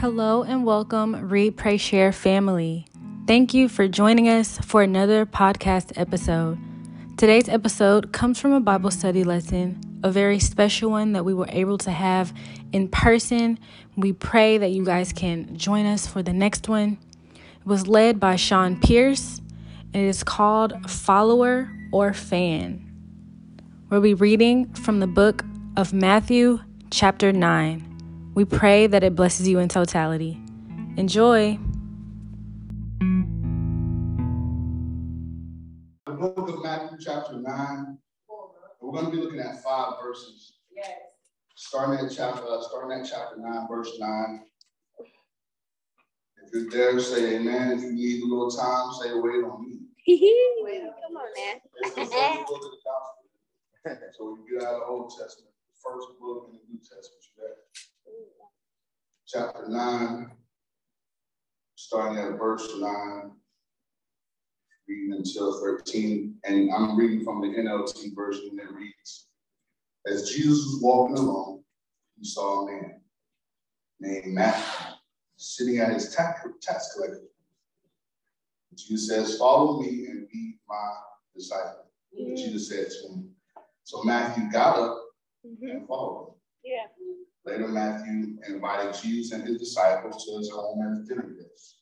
Hello and welcome, Read, Pray, Share family. Thank you for joining us for another podcast episode. Today's episode comes from a Bible study lesson, a very special one that we were able to have in person. We pray that you guys can join us for the next one. It was led by Sean Pierce, and it is called Follower or Fan. We'll be reading from the book of Matthew, chapter 9. We pray that it blesses you in totality. Enjoy. The book of Matthew, chapter 9. We're going to be looking at five verses. Yes. Starting at chapter, uh, starting at chapter 9, verse 9. If you're there, say amen. If you need a little time, say wait on me. Come on, man. It's the first book of the gospel. So you get out of the Old Testament, the first book in the New Testament. Chapter 9, starting at verse 9, reading until 13. And I'm reading from the NLT version that reads As Jesus was walking along, he saw a man named Matthew sitting at his tax, tax collector. Jesus says, Follow me and be my disciple. Jesus said to him. So Matthew got up mm-hmm. and followed him. Yeah. Later, Matthew invited Jesus and his disciples to his home as dinner guests,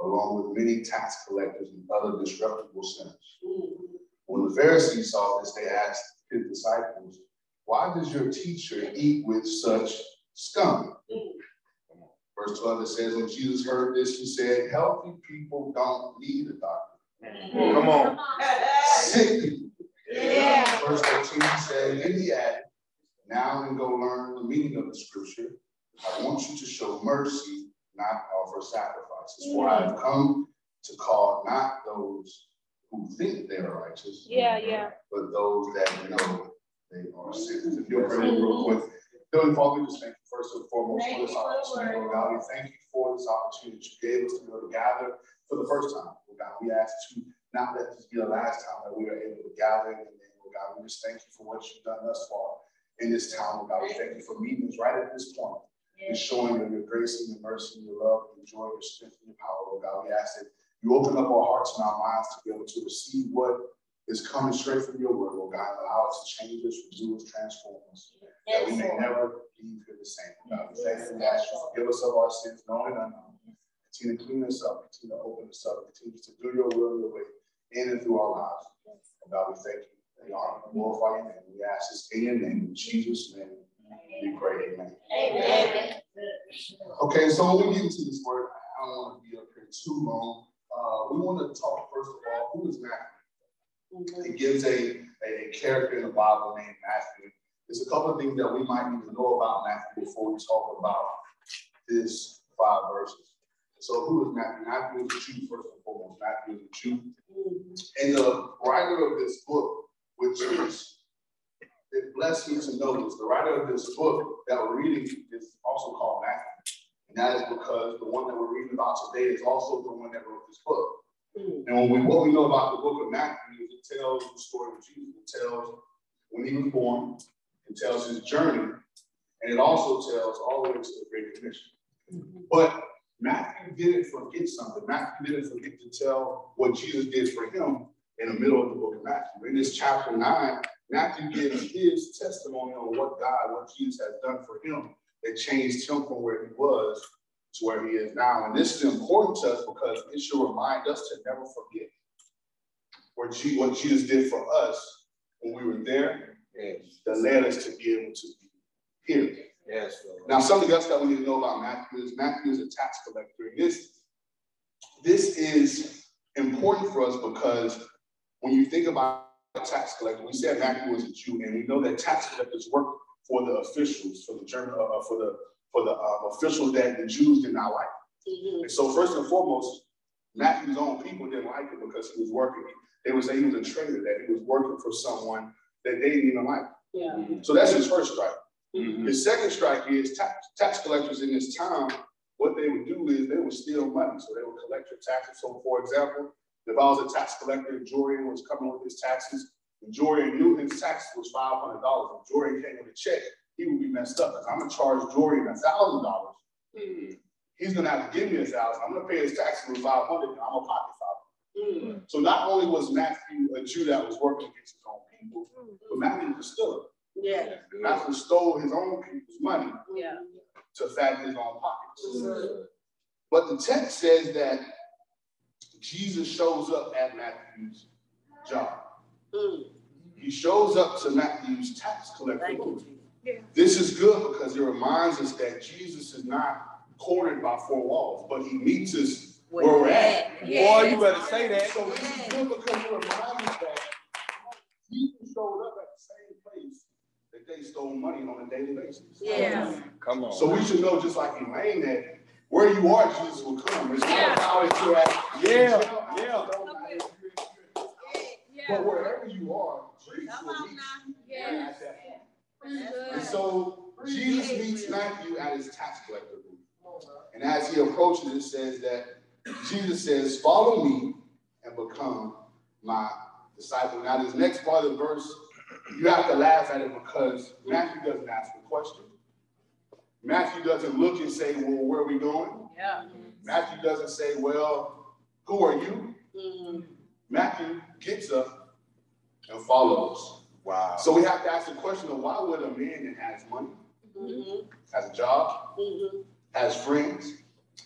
along with many tax collectors and other disreputable sinners. Mm-hmm. When the Pharisees saw this, they asked his disciples, Why does your teacher eat with such scum? Mm-hmm. Verse 12 it says, When Jesus heard this, he said, Healthy people don't need a doctor. Come on. Sick people. Yeah. Verse 13 says, And he added, Now then go learn the meaning of the scripture. I want you to show mercy, not offer sacrifices. For I have come to call not those who think they are righteous, Yeah, yeah. but those that know they are sinners. If you'll pray real quick. Heavenly Father, we just thank you first and foremost for this opportunity, Lord God. We thank you for this opportunity you gave us to be able to gather for the first time, Lord God. We ask that you not let this be the last time that we are able to gather in the name, Lord God. We just thank you for what you've done thus far in this time, Lord God. We thank you for meeting us right at this point and showing of your grace and your mercy and your love, and your joy, your strength, and your power, Lord God. We ask that you open up our hearts and our minds to be able to receive what is coming straight from your word, Lord God. Allow us to change us, renew us, transform us, that we may never leave here the same. Lord God, we thank you and ask you to forgive us of our sins, known and unknown. Continue to clean us up, continue to open us up, continue to do your will your way in and through our lives. Lord God, we thank you. We honor and glorify your name. We ask this in your name, in Jesus' name. We pray, amen. Amen. Okay, so when we get into this word, I don't want to be up here too long. Uh, we want to talk first of all, who is Matthew? It gives a, a character in the Bible named Matthew. There's a couple of things that we might need to know about Matthew before we talk about this five verses. So who is Matthew? Matthew is a Jew, first and foremost. Matthew is a Jew. And the writer of this book, which is it blessed me to know this. The writer of this book that we're reading is also called Matthew. And that is because the one that we're reading about today is also the one that wrote this book. Hmm. And when we, what we know about the book of Matthew is it tells the story of Jesus. It tells when he was born, it tells his journey, and it also tells all the way to the Great Commission. Mm-hmm. But Matthew didn't forget something. Matthew didn't forget to tell what Jesus did for him in the middle of the book of Matthew. In this chapter 9, Matthew gives his testimony on what God, what Jesus has done for him that changed him from where he was to where he is now. And this is important to us because it should remind us to never forget what, Jesus did for us when we were there that led us to be able to be here. Yes. Now, something else that we need to know about Matthew is Matthew is a tax collector. And this, this is important for us because when you think about a tax collector, we said Matthew was a Jew, and we know that tax collectors work for the officials, for the German, uh, for the for the uh, officials that the Jews did not like. And so, first and foremost, Matthew's own people didn't like it because he was working. They would say he was a traitor, that he was working for someone that they didn't even like. Yeah. So that's his first strike. Mhm. His second strike is tax, tax collectors in this town. What they would do is they would steal money. So they would collect your taxes. So, for example, if I was a tax collector and Jorian was coming with his taxes, and Jorian knew his taxes was five hundred dollars, and Jorian came with a check, he would be messed up. Because I'm gonna charge Jorian a thousand dollars. he's gonna have to give me a thousand. I'm gonna pay his taxes with 500 and I'm gonna pocket 500. Mm. So not only was Matthew a Jew that was working against his own people, but Matthew was still yeah. Matthew stole his own people's money yeah. to fatten his own pockets. Mm-hmm. But the text says that Jesus shows up at Matthew's job. Mm. He shows up to Matthew's tax collector. This is good because it reminds us that Jesus is not cornered by four walls, but he meets us where, where we're at. Yes. Boy, you better say that. So this is good because it reminds us that Jesus showed up at the same place that they stole money on a daily basis. Yeah. Come on. So we should know, just like Elaine, that where you are, Jesus will come. It's not about it you're at. Yeah, yeah. But wherever you are, Jesus will meet you at that point. And so Jesus meets Matthew at his tax collector booth. And as he approaches, it says that Jesus says, Follow me and become my disciple. Now, this next part of the verse, you have to laugh at it because Matthew doesn't ask a question. Matthew doesn't look and say, Well, where are we going? Yeah. Matthew doesn't say, Well, who are you? Mm-hmm. Matthew gets up and follows. Wow. So we have to ask the question of why would a man that has money, mm-hmm. has a job, mm-hmm. has friends,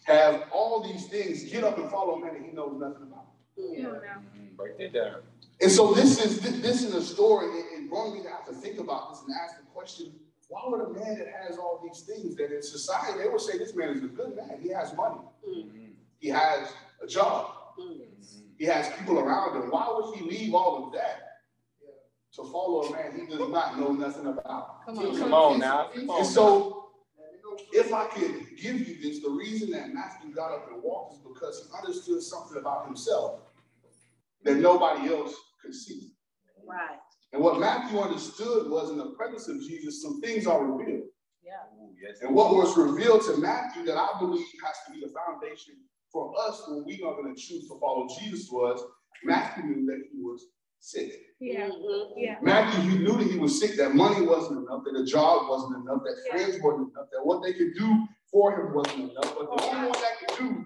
have all these things, get up and follow a man that he knows nothing about? Yeah. Mm-hmm. Break that down. And so this is this is a story, and brought me to have to think about this and ask the question: Why would a man that has all these things that in society they would say this man is a good man? He has money, mm-hmm. he has a job, mm-hmm. he has people around him. Why would he leave all of that to follow a man he does not know nothing about. Come on, come on now. Come on. And so, if I could give you this, the reason that Matthew got up and walked is because he understood something about himself that nobody else could see. Right. And what Matthew understood was in the presence of Jesus, some things are revealed. Yeah. Ooh, yes. And what was revealed to Matthew that I believe has to be the foundation for us when we are going to choose to follow Jesus was Matthew knew that he was sick. Yeah. Mm-hmm. yeah. Matthew, he knew that he was sick, that money wasn't enough, that a job wasn't enough, that yeah. friends weren't enough, that what they could do for him wasn't enough. But the only one that could do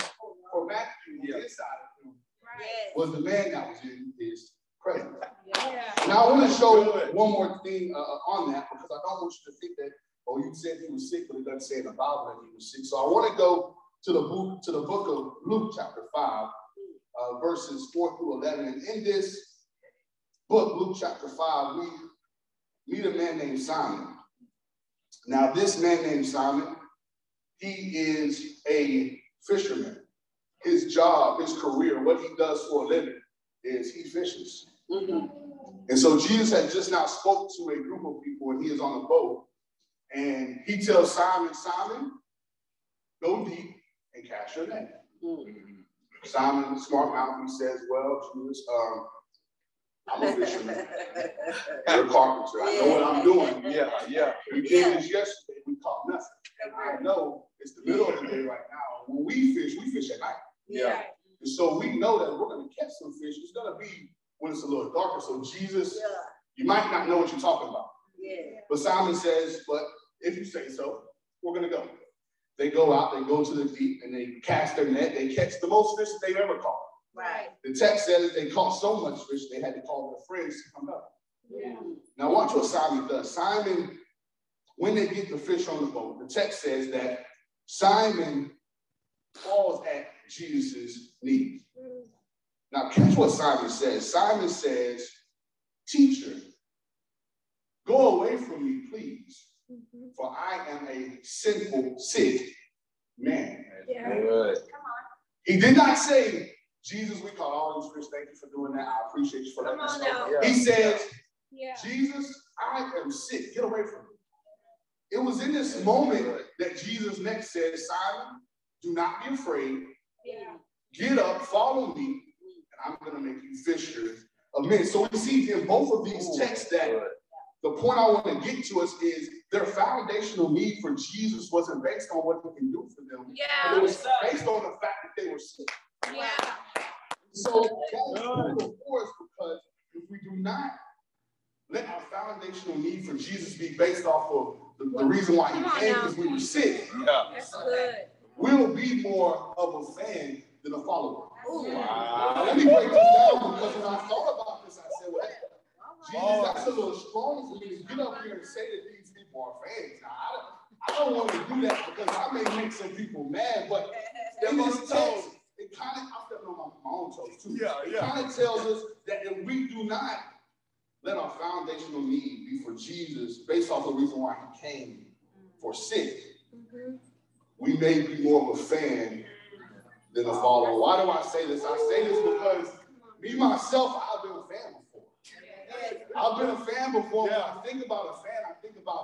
for Matthew yeah. inside of him right. was the man that was in his presence. Yeah. Now, I want to show one more thing uh, on that because I don't want you to think that, oh, you said he was sick, but it doesn't say in the Bible that he was sick. So I want to go to the book, to the book of Luke, chapter 5, uh, verses 4 through 11. And in this, book, Luke chapter 5, we meet a man named Simon. Now, this man named Simon, he is a fisherman. His job, his career, what he does for a living is he fishes. Mm-hmm. And so Jesus had just now spoke to a group of people and he is on a boat. And he tells Simon, Simon, go deep and cast your. Mm-hmm. Simon, smart mouth, he says, well, Jesus, um, I'm a fisherman. You're a carpenter. I know what I'm doing. Yeah, yeah. We did this yesterday. We caught nothing. I know it's the middle of the day right now. When we fish, we fish at night. Yeah. And so we know that we're going to catch some fish. It's going to be when it's a little darker. So Jesus, yeah. you might not know what you're talking about. Yeah. But Simon says, but if you say so, we're going to go. They go out, they go to the deep, and they cast their net. They catch the most fish that they've ever caught. Right. The text says they caught so much fish they had to call their friends to come up. Yeah. Now watch what Simon does. Simon, when they get the fish on the boat, the text says that Simon falls at Jesus' knees. Now catch what Simon says. Simon says, Teacher, go away from me, please. For I am a sinful, sick man. Yeah. Good. He did not say, Jesus, we call all these fish. Thank you for doing that. I appreciate you for letting us know. Yeah. He says, yeah. Jesus, I am sick. Get away from me. It was in this moment that Jesus next said, Simon, do not be afraid. Yeah. Get up, follow me, and I'm going to make you fishers of men. So we see in both of these texts that the point I want to get to us is their foundational need for Jesus wasn't based on what he can do for them. Yeah. It was based on the fact that they were sick. Yeah. So that is critical for us because if we do not let our foundational need for Jesus be based off of the, the reason why he came because we were sick. Yeah. That's good. will be more of a fan than a follower. Now, Wow. let me break this down because when I thought about this, I said, well, Jesus, that's a little strong for me to get up here and say that these people fans. Now, I don't, I don't want to do that because I may make some people mad, but in this text, it kind of, I'm stepping on my, my own toes too. Yeah, yeah. It kind of tells us that if we do not let our foundational need be for Jesus based off the reason why he came for sin, mm-hmm. we may be more of a fan than a follower. Why do I say this? I say this because me myself, I've been a fan before. I've been a fan before. When I think about a fan, I think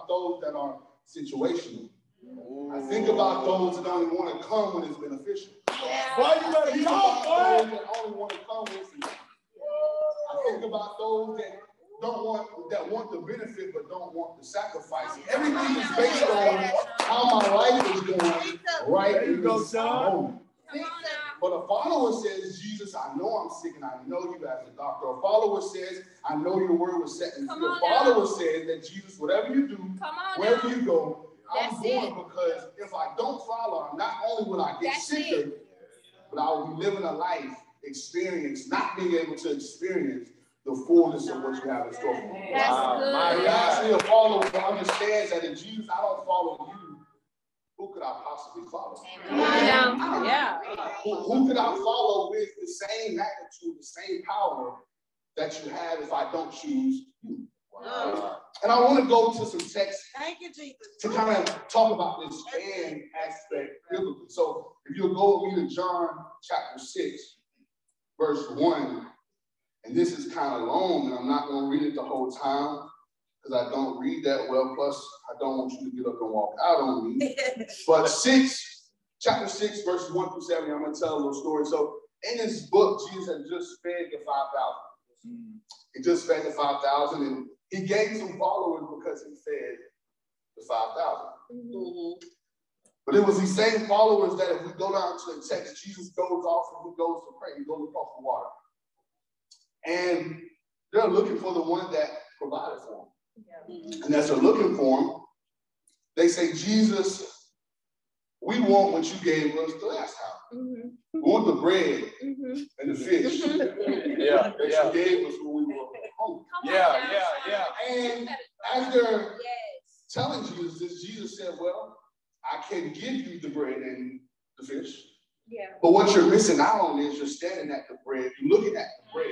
about those that are situational. I think about those that only want to come when it's beneficial. Boy, you I better think talk, about boy. those that only want to come when it's enough. I think about those that don't want that want the benefit but don't want the sacrifice. Everything is based on how my life is going right you in go, this son. moment. But a follower says, Jesus, I know I'm sick and I know you as a doctor. A follower says, I know your word was set in Come free. A on follower says that Jesus, whatever you do, Come on wherever now. you go, I'm That's going because if I don't follow, not only will I get That's sicker, but I will be living a life experience, not being able to experience the fullness of what you have in store for me. That's Wow, good. my God. lastly, a follower understands that if Jesus, I don't follow you, who could I possibly follow? Come on. Yeah. Who, who could I follow with the same magnitude, the same power that you have if I don't choose you? Wow. And I want to go to some text Thank you, Jesus. to kind of talk about this fan aspect biblically. So if you'll go with me to John chapter 6, verse 1, and this is kind of long, and I'm not going to read it the whole time because I don't read that well. Plus, I don't want you to get up and walk out on me. But 6, chapter 6, verses 1 through 7, I'm going to tell a little story. So in this book, Jesus had just fed the 5,000. Mm. He just fed the 5,000 and he gained some followers because he fed the 5,000. But it was these same followers that if we go down to the text, Jesus goes off and he goes to pray. He goes across the water. And they're looking for the one that provided for them. And as they're looking for him, they say, Jesus, we want what you gave us the last time. We want the bread and the fish Yeah, that yeah, you gave us when we were hungry. yeah, yeah, yeah. And as they're Yes. telling Jesus this, Jesus said, Well, I can give you the bread and the fish. Yeah. But what you're missing out on is you're standing at the bread, you're looking at the bread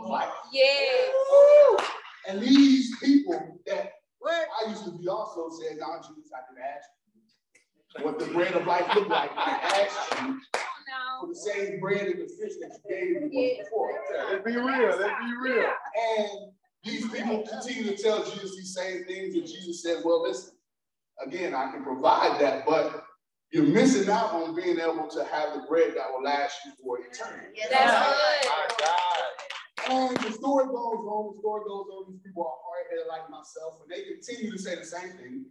of life. Yes. And these people that Word. I used to be also said, Now, Jesus, I can ask you what the bread of life looked like. I asked you for the same bread and the fish that you gave me once before. Yeah, Let's be real. Let's be real. And these people continue to tell Jesus these same things, and Jesus said, Well, listen, again, I can provide that, but you're missing out on being able to have the bread that will last you for eternity. That's good. My God. And the story goes on, the story goes on. These people are hard-headed like myself, and they continue to say the same thing.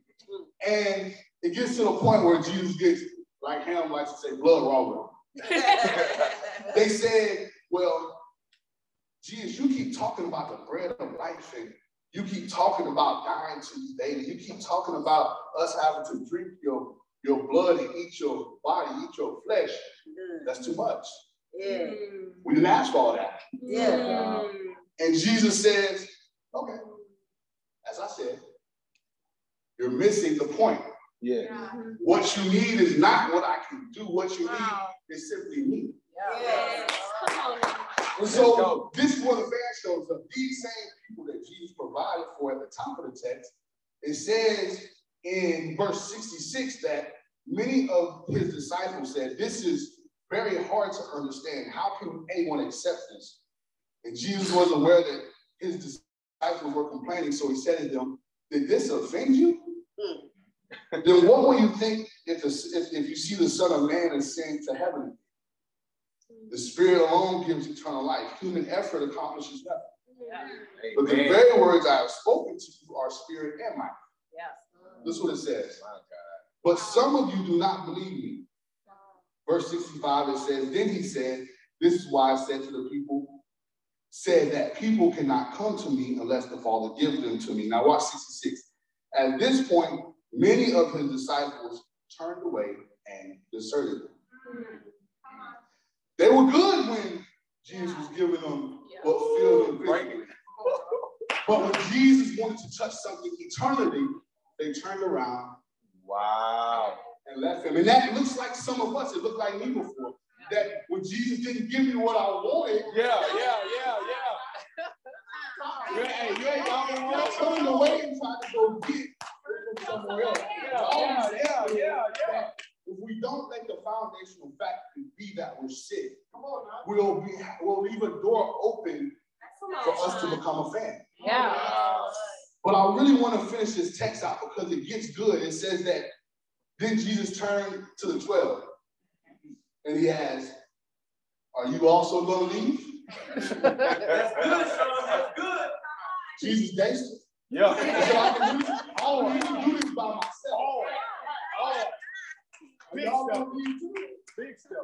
And it gets to the point where Jesus gets, like him likes to say, blood raw. They said, well, Jesus, you keep talking about the bread of life and you keep talking about dying to you daily. You keep talking about us having to drink your, your blood and eat your body, eat your flesh. Mm. That's too much. Yeah. Mm. We didn't ask for all that. Yeah. And Jesus says, okay, as I said, you're missing the point. Yeah. What you need is not what I can do. What you need is simply me. Yes. Come on. now. And so this is what the fan shows up. These same people that Jesus provided for at the top of the text, it says in verse 66 that many of his disciples said, This is very hard to understand. How can anyone accept this? And Jesus was aware that his disciples were complaining, so he said to them, Did this offend you? then what will you think if, the, if, if you see the Son of Man ascend to heaven? The Spirit alone gives eternal life. Human effort accomplishes nothing. But the very words I have spoken to you are spirit and life. Yes. This is what it says. But some of you do not believe me. Verse 65, it says, Then he said, This is why I said to the people, said that people cannot come to me unless the Father gives them to me. Now watch 66. At this point, many of his disciples turned away and deserted them. They were good when Jesus was giving them what filled them greatly. But when Jesus wanted to touch something eternally, they turned around Wow. And left him. And that looks like some of us. It looked like me before. That when Jesus didn't give me what I wanted, Yeah, yeah, yeah, yeah. You ain't, you ain't the only I one. turned away and tried to go get from somewhere else. Yeah, yeah, yeah, yeah, yeah. If we don't let the foundational fact to be that we're sick, we'll be we'll leave a door open for us to become a fan. Yeah. But I really want to finish this text out because it gets good. It says that then Jesus turned to the 12 and he asked, Are you also going to leave? That's good, son. That's good. Jesus gangster. He Yeah. said, I can do this. I don't need to do this by myself. Oh, oh, Are y'all gonna leave too? big step.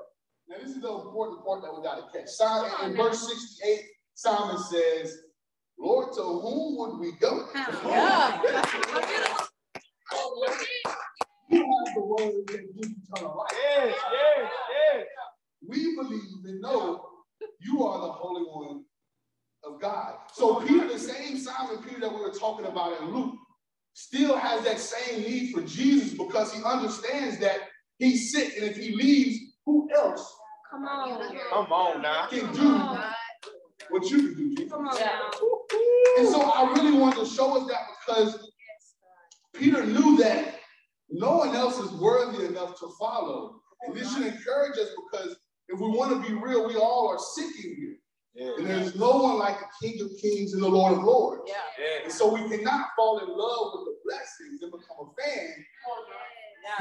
Now, this is the important part that we got to catch. Simon, in verse 68, Simon says, Lord, to whom would we go? Yeah. You have the word eternal life. Yes, yes, yes. We believe and know you are the Holy One of God. So Peter, the same Simon Peter that we were talking about in Luke, still has that same need for Jesus because he understands that he's sick, and if he leaves, who else Come on. Come on now. can do what you can do, Jesus? Come on now. And so I really wanted to show us that because Peter knew that no one else is worthy enough to follow. And this should encourage us because if we want to be real, we all are sick in here. And there's no one like the King of Kings and the Lord of Lords. Yeah. And so we cannot fall in love with the blessings and become a fan.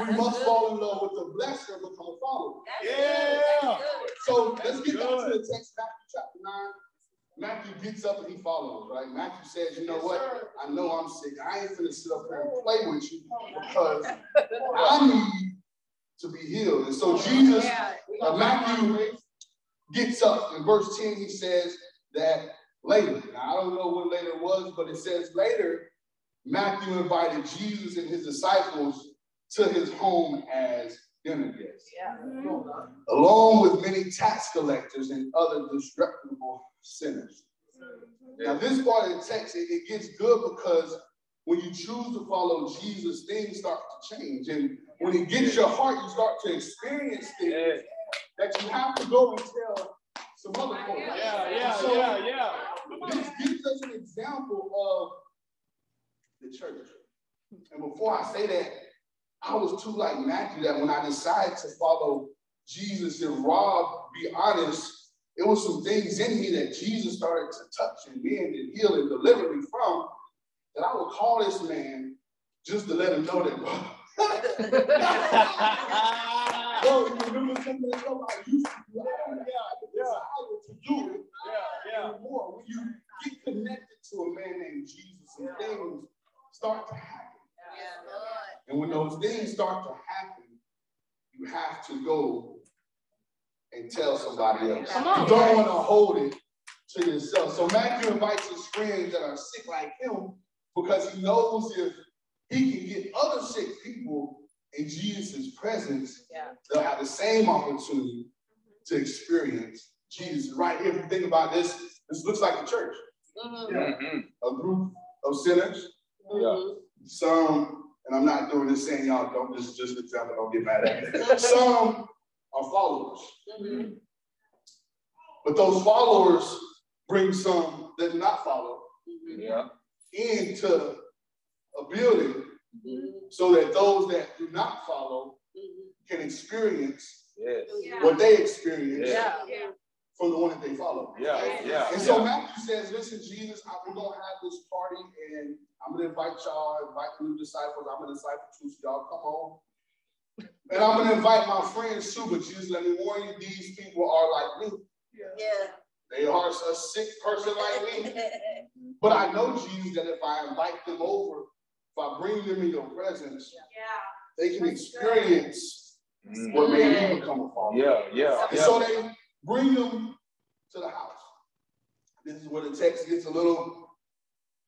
We must fall in love with the blessing and become a follower. Yeah. So let's get back to the text, Matthew chapter 9. Matthew gets up and he follows, right? Matthew says, you know what? I know I'm sick. I ain't gonna sit up here and play with you because I need to be healed. And so Jesus, uh, Matthew gets up in verse 10, he says that later, now I don't know what later was, but it says later, Matthew invited Jesus and his disciples to his home as dinner guests mm-hmm. along with many tax collectors and other disreputable sinners. Now, this part of the text, it, it gets good because when you choose to follow Jesus, things start to change. And when it gets your heart, you start to experience things Yeah, that you have to go and tell some other folks. yeah, yeah, So, yeah, yeah. This gives us an example of the church. And before I say that, I was too like Matthew that when I decided to follow Jesus and Rob, be honest, it was some things in me that Jesus started to touch and mend and heal and deliver me from that I would call this man just to let him know that, bro, you remember something that I used to do? I don't have the desire to do it Yeah, yeah. anymore. When you get connected to a man named Jesus and things start to happen. And when those things start to happen, you have to go and tell somebody else. Come on. You don't want to hold it to yourself. So Matthew invites his friends that are sick like him because he knows if he can get other sick people in Jesus' presence, Yeah. they'll have the same opportunity to experience Jesus. Right here, if you think about this, this looks like a church, Mhm. a group of sinners, Yeah. some, and I'm not doing this saying y'all don't, this is just an example, don't get mad at me. Some are followers, mm-hmm. but those followers bring some that do not follow mm-hmm. Yeah. into a building mm-hmm. so that those that do not follow can experience Yes. what they experience Yeah. From the one that they follow. Yeah, yeah. And so yeah. Matthew says, listen, Jesus, I- we're gonna have this party and I'm gonna invite y'all, invite the new disciples. I'm a disciple too, so y'all come on. And I'm gonna invite my friends too, but Jesus, let me warn you, these people are like me. Yeah. They are a sick person like me. But I know, Jesus, that if I invite them over, if I bring them in your presence, yeah. they can experience Mm. what made me become a follower. Yeah, yeah, And yeah. so they bring them to the house. This is where the text gets a little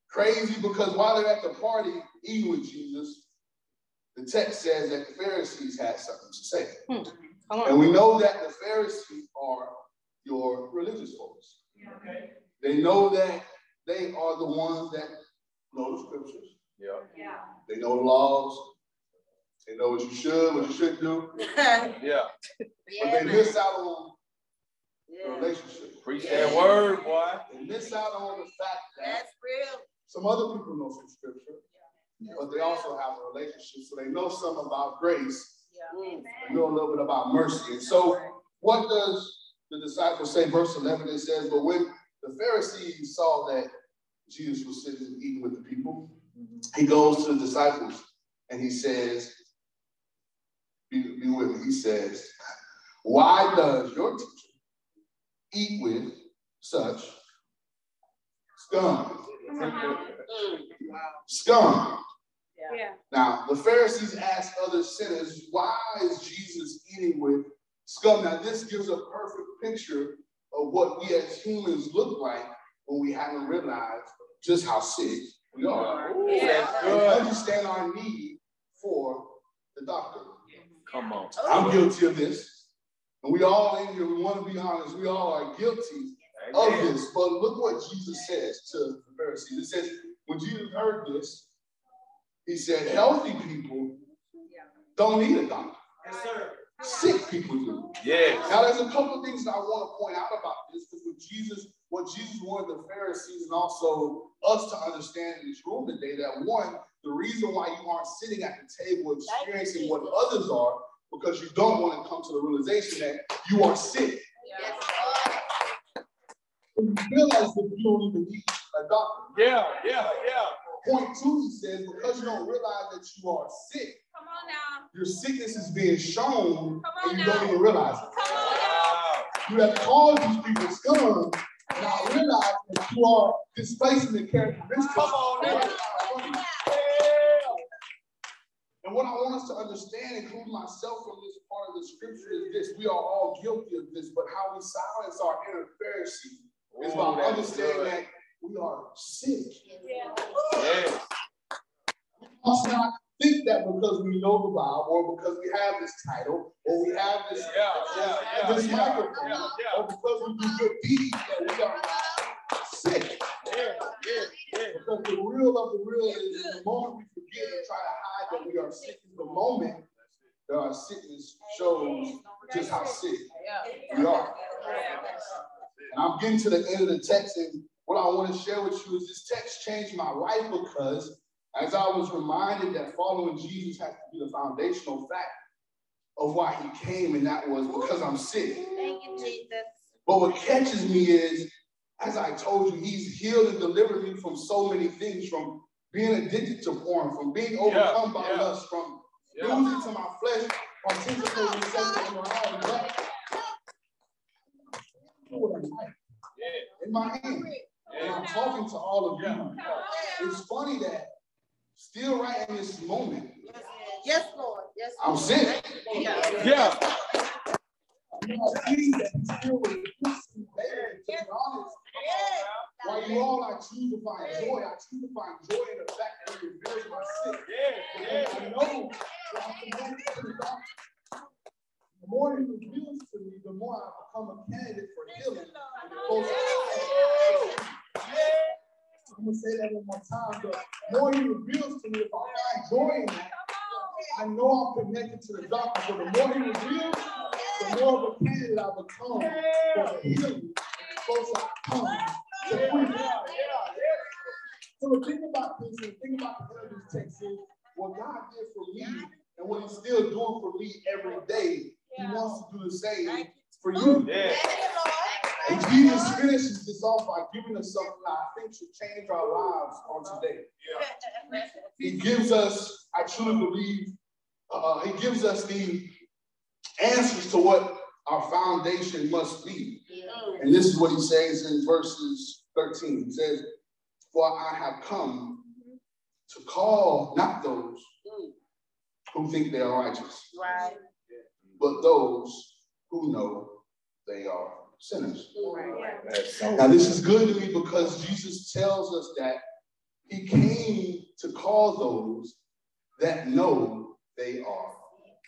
crazy because while they're at the party eating with Jesus, the text says that the Pharisees had something to say. Hmm. And we know that the Pharisees are your religious folks. They know that they are the ones that know the scriptures. Yeah. They know the laws. They know what you should, what you shouldn't do. Yeah. But they miss out on the Yeah. relationship. Preach that word, boy. And miss out on the fact that That's real. some other people know some scripture, but they also have a relationship. So they know some about grace. They know a little bit about mercy. And so what does the disciples say? Verse 11, it says, But when the Pharisees saw that Jesus was sitting and eating with the people, mm-hmm. he goes to the disciples and he says, be, be with me. He says, Why does your teacher eat with such scum? Scum. Yeah. Now, the Pharisees asked other sinners, Why is Jesus eating with scum? Now, this gives a perfect picture of what we as humans look like when we haven't realized just how sick we are. Yeah. that's And understand our need for the doctor. Come on. I'm guilty of this. And we all in here, we want to be honest, we all are guilty of this. But look what Jesus says to the Pharisees. It says, when Jesus heard this, he said, healthy people don't need a doctor. Sick people do. Yes. Now, there's a couple of things that I want to point out about this because what Jesus, what Jesus wanted the Pharisees and also us to understand in this room today, that one, the reason why you aren't sitting at the table experiencing what others are, because you don't want to come to the realization that you are sick. You realize that you don't even need a doctor. Yeah, yeah, yeah. Point two, he says, because you don't realize that you are sick, Come on now. your sickness is being shown Come and you now. don't even realize it. Come on now. You have caused these people scum, and not realize that you are displacing the characteristics. Come on now. And what I want us to understand, including myself from this part of the scripture, is this. We are all guilty of this, but how we silence our inner Pharisee is by understanding good. that we are sick. Yeah. Yes. We must not think that because we know the Bible or because we have this title or we have this, Yeah, yeah, yeah, this microphone or because we do good deeds that we are sick. Because the real of the real is the moment we forget and try to hide that we are sick moment that our sickness shows just how sick we are. And I'm getting to the end of the text, and what I want to share with you is this text changed my life because as I was reminded that following Jesus has to be the foundational fact of why he came, and that was because I'm sick. Thank you, Jesus. But what catches me is, as I told you, he's healed and delivered me from so many things, from being addicted to porn, from being overcome by yeah. lust, from Yeah. losing to my flesh, participating in sexual immorality. But what I like Yeah. in my hand, and I'm talking to all of you. It's funny that still right in this moment, Yes, Lord. Yes, I'm Lord. sick. Yeah. Yeah. I see that he still exists in there, to be honest. While you all, I choose to find joy. I choose to find joy in the fact that he reveals my sin. Yeah, yeah. I know I'm the more he reveals to me, the more I become a candidate for healing. and the closer I am. Gonna say that one more time. The more he reveals to me, if I find joy in that, I know I'm connected to the doctor. So the more he reveals, the more of a candidate I become for healing. I come. So the thing about this, and the thing about the this text is what God did for me and what He's still doing for me every day. He wants to do the same for you. Yeah. And Jesus finishes this off by giving us something that I think should change our lives on today. He gives us, I truly believe, uh, he gives us the answers to what our foundation must be. And this is what he says in verses 13. He says, For I have come to call not those who think they are righteous, Right. but those who know they are sinners. Right. Now, this is good to me because Jesus tells us that he came to call those that know they are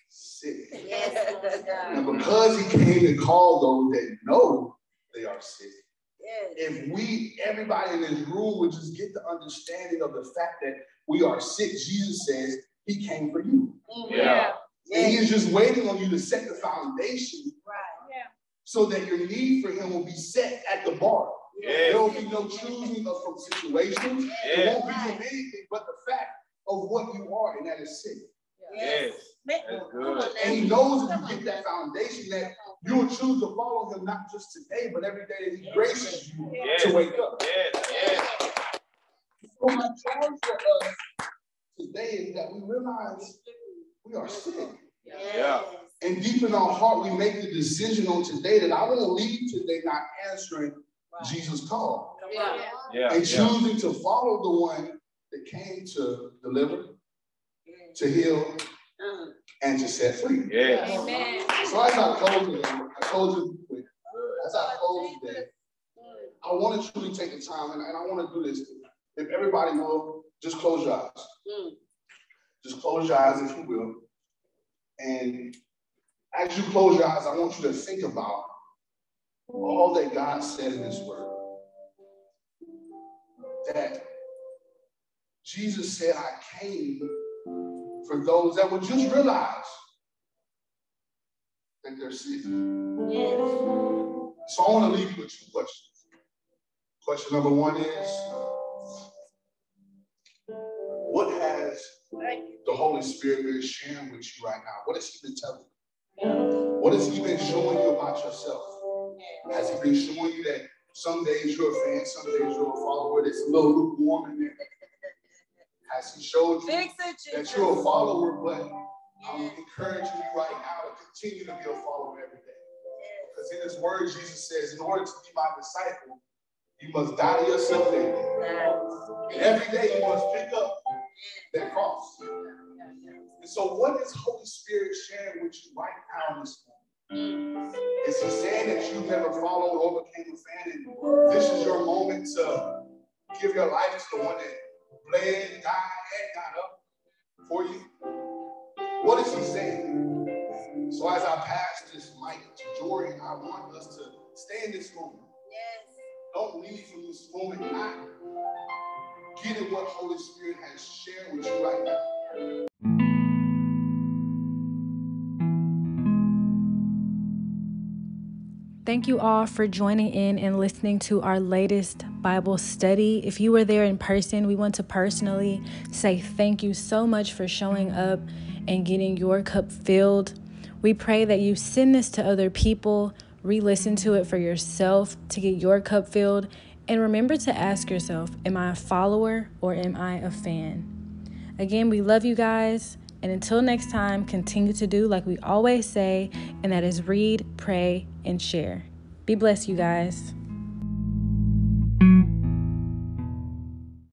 sick. Yes, Lord And because he came to call those that know they are sick, Yes. if we, everybody in this room, would just get the understanding of the fact that we are sick, Jesus says he came for you. Yeah. And he is just waiting on you to set the foundation Right. so that your need for him will be set at the bar. There will be no choosing of from situations. It Yes. won't be from anything but the fact of what you are, and that is sick. Yes. Make- That's good. And he knows if you get that foundation that you will choose to follow him not just today, but every day that he graces you Yes. to wake up. Yes. Yes. So my challenge for us today is that we realize we are sick. Yeah. And deep in our heart, we make the decision on today that I want to leave today not answering Jesus' call Yeah. Yeah. and Yeah. choosing to follow the one that came to deliver, to heal, Uh, and to set free. Yes. Amen. So as I close today, I told you, as I close today, I want to truly take the time, and, and I want to do this. If everybody will, just close your eyes. Mm. Just close your eyes, if you will. And as you close your eyes, I want you to think about all that God said in His Word. That Jesus said, I came for those that would just realize that they're sick. Yes. So I want to leave you with two questions. Question number one is the Holy Spirit is sharing with you right now? What has He been telling you? What has He been showing you about yourself? Has He been showing you that some days you're a fan, some days you're a follower? There's a little lukewarm in there. Has He showed you that you're a follower, but I'm encouraging you right now to continue to be a follower every day? Because in His Word, Jesus says, in order to be my disciple, you must die to yourself daily. And every day you must pick up that cross. And so, what is Holy Spirit sharing with you right now this morning? Is He saying that you've never followed or became a fan, and this is your moment to give your life to the one that bled, died, and got up for you? What is He saying? So, as I pass this mic to Jory, I want us to stay in this moment. Don't leave from this moment not getting what Holy Spirit has shared with you right now. Thank you all for joining in and listening to our latest Bible study. If you were there in person, we want to personally say thank you so much for showing up and getting your cup filled. We pray that you send this to other people, re listen to it for yourself to get your cup filled, and remember to ask yourself Am I a follower or am I a fan? Again, we love you guys. And until next time, continue to do like we always say, and that is read, pray, and share. Be blessed, you guys.